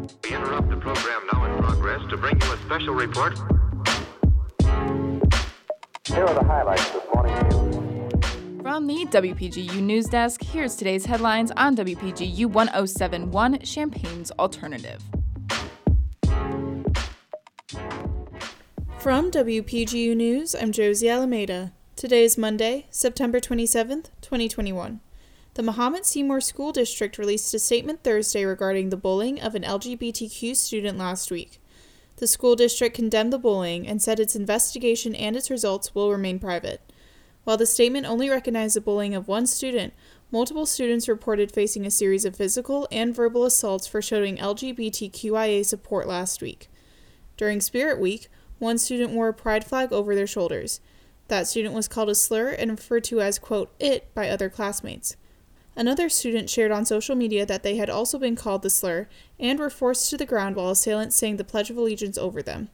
We interrupt the program now in progress to bring you a special report. Here are the highlights this morning's news. From the WPGU News Desk, here's today's headlines on WPGU 1071 Champaign's Alternative. From WPGU News, I'm Josie Alameda. Today is Monday, September 27th, 2021. The Mahomet Seymour School District released a statement Thursday regarding the bullying of an LGBTQ student last week. The school district condemned the bullying and said its investigation and its results will remain private. While the statement only recognized the bullying of one student, multiple students reported facing a series of physical and verbal assaults for showing LGBTQIA support last week. During Spirit Week, one student wore a pride flag over their shoulders. That student was called a slur and referred to as, quote, it by other classmates. Another student shared on social media that they had also been called the slur and were forced to the ground while assailants sang the Pledge of Allegiance over them.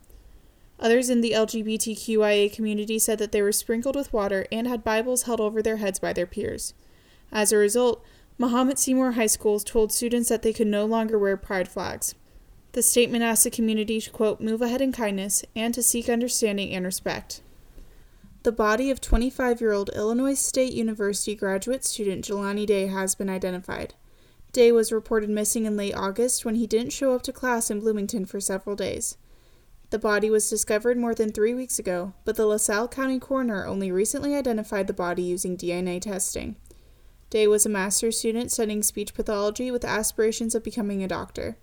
Others in the LGBTQIA community said that they were sprinkled with water and had Bibles held over their heads by their peers. As a result, Mahomet Seymour High School told students that they could no longer wear pride flags. The statement asked the community to, quote, move ahead in kindness and to seek understanding and respect. The body of 25 year old Illinois State University graduate student Jelani Day has been identified. Day was reported missing in late August when he didn't show up to class in Bloomington for several days. The body was discovered more than three weeks ago, but the LaSalle County coroner only recently identified the body using DNA testing. Day was a master's student studying speech pathology with aspirations of becoming a doctor.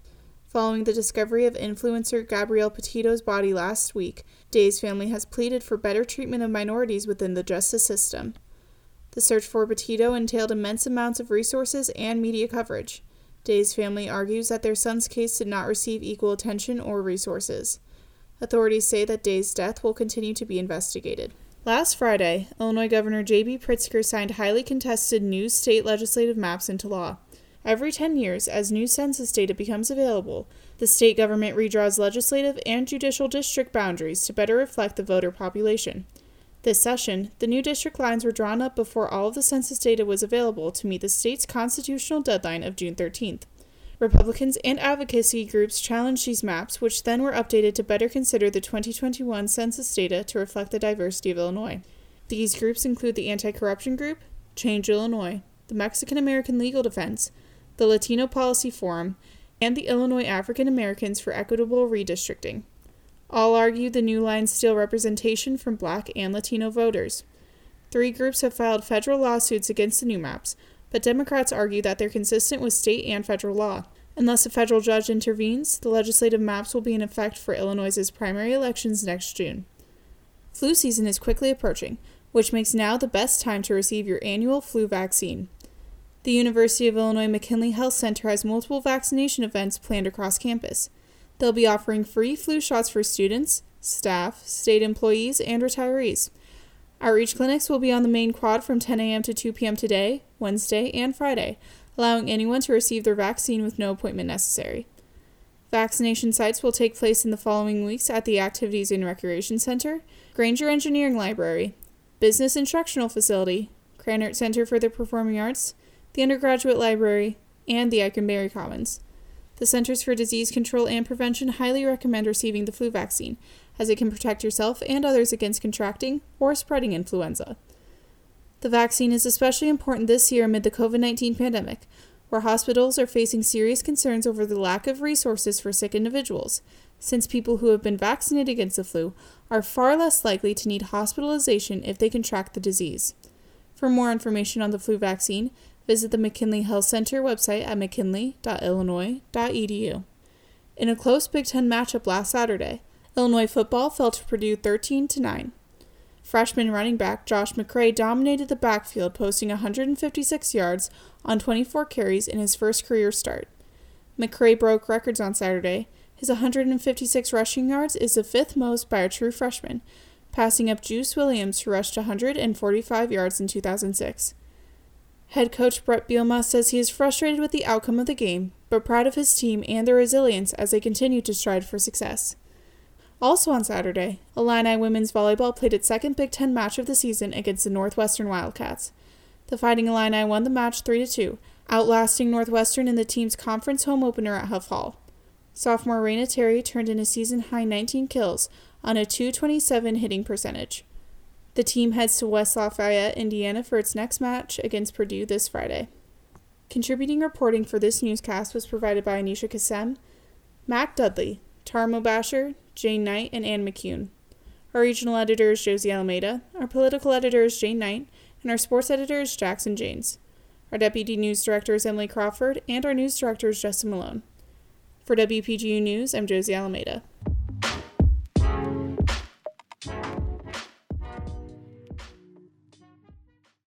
Following the discovery of influencer Gabrielle Petito's body last week, Day's family has pleaded for better treatment of minorities within the justice system. The search for Petito entailed immense amounts of resources and media coverage. Day's family argues that their son's case did not receive equal attention or resources. Authorities say that Day's death will continue to be investigated. Last Friday, Illinois Governor J.B. Pritzker signed highly contested new state legislative maps into law. Every 10 years, as new census data becomes available, the state government redraws legislative and judicial district boundaries to better reflect the voter population. This session, the new district lines were drawn up before all of the census data was available to meet the state's constitutional deadline of June 13th. Republicans and advocacy groups challenged these maps, which then were updated to better consider the 2021 census data to reflect the diversity of Illinois. These groups include the Anti Corruption Group, Change Illinois, the Mexican American Legal Defense, the Latino Policy Forum, and the Illinois African Americans for Equitable Redistricting. All argue the new lines steal representation from black and Latino voters. Three groups have filed federal lawsuits against the new maps, but Democrats argue that they're consistent with state and federal law. Unless a federal judge intervenes, the legislative maps will be in effect for Illinois' primary elections next June. Flu season is quickly approaching, which makes now the best time to receive your annual flu vaccine. The University of Illinois McKinley Health Center has multiple vaccination events planned across campus. They'll be offering free flu shots for students, staff, state employees, and retirees. Outreach clinics will be on the main quad from 10 a.m. to 2 p.m. today, Wednesday, and Friday, allowing anyone to receive their vaccine with no appointment necessary. Vaccination sites will take place in the following weeks at the Activities and Recreation Center, Grainger Engineering Library, Business Instructional Facility, Krannert Center for the Performing Arts, the undergraduate library, and the Ikenberry Commons. The Centers for Disease Control and Prevention highly recommend receiving the flu vaccine, as it can protect yourself and others against contracting or spreading influenza. The vaccine is especially important this year amid the COVID 19 pandemic, where hospitals are facing serious concerns over the lack of resources for sick individuals, since people who have been vaccinated against the flu are far less likely to need hospitalization if they contract the disease. For more information on the flu vaccine, Visit the McKinley Health Center website at mckinley.illinois.edu. In a close Big Ten matchup last Saturday, Illinois football fell to Purdue 13 to 9. Freshman running back Josh McCray dominated the backfield, posting 156 yards on 24 carries in his first career start. McCray broke records on Saturday. His 156 rushing yards is the fifth most by a true freshman, passing up Juice Williams, who rushed 145 yards in 2006. Head coach Bret Bielema says he is frustrated with the outcome of the game, but proud of his team and their resilience as they continue to strive for success. Also on Saturday, Illini women's volleyball played its second Big Ten match of the season against the Northwestern Wildcats. The Fighting Illini won the match 3 2, outlasting Northwestern in the team's conference home opener at Huff Hall. Sophomore Raina Terry turned in a season high 19 kills on a 227 hitting percentage. The team heads to West Lafayette, Indiana for its next match against Purdue this Friday. Contributing reporting for this newscast was provided by Anisha Kassem, Mac Dudley, Tarmo Basher, Jane Knight, and Ann McCune. Our regional editor is Josie Almeida, our political editor is Jane Knight, and our sports editor is Jackson Janes. Our deputy news director is Emily Crawford, and our news director is Justin Malone. For WPGU News, I'm Josie Alameda.